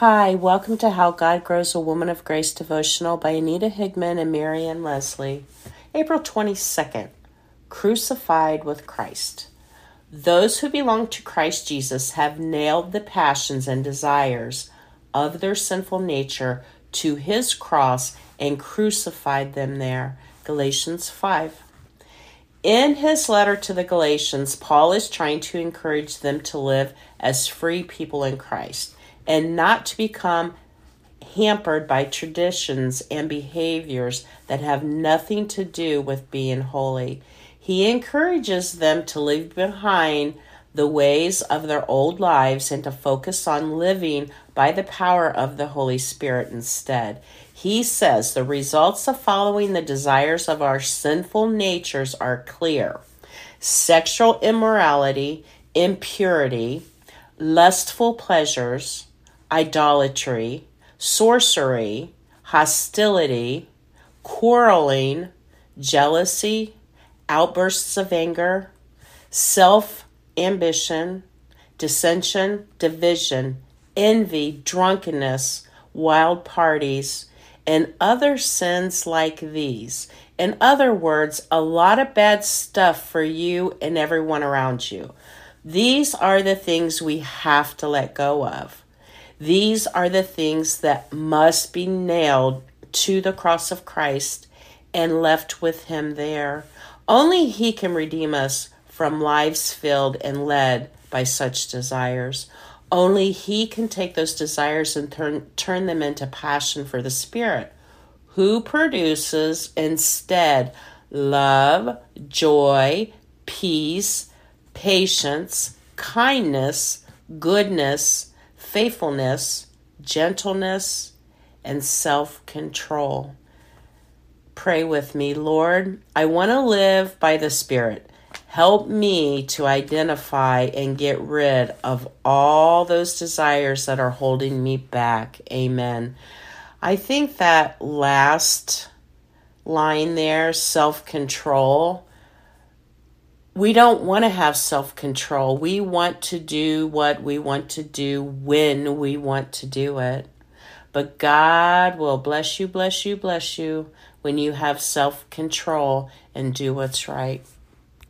Hi, welcome to How God Grows a Woman of Grace devotional by Anita Higman and Marian Leslie. April 22nd Crucified with Christ. Those who belong to Christ Jesus have nailed the passions and desires of their sinful nature to his cross and crucified them there. Galatians 5. In his letter to the Galatians, Paul is trying to encourage them to live as free people in Christ and not to become hampered by traditions and behaviors that have nothing to do with being holy. He encourages them to leave behind the ways of their old lives and to focus on living by the power of the Holy Spirit instead. He says the results of following the desires of our sinful natures are clear sexual immorality, impurity, lustful pleasures, idolatry, sorcery, hostility, quarreling, jealousy, outbursts of anger, self ambition, dissension, division, envy, drunkenness, wild parties, and other sins like these. In other words, a lot of bad stuff for you and everyone around you. These are the things we have to let go of. These are the things that must be nailed to the cross of Christ and left with Him there. Only He can redeem us from lives filled and led by such desires. Only He can take those desires and turn, turn them into passion for the Spirit, who produces instead love, joy, peace, patience, kindness, goodness, faithfulness, gentleness, and self control. Pray with me, Lord. I want to live by the Spirit. Help me to identify and get rid of all those desires that are holding me back. Amen. I think that last line there, self control, we don't want to have self control. We want to do what we want to do when we want to do it. But God will bless you, bless you, bless you when you have self control and do what's right.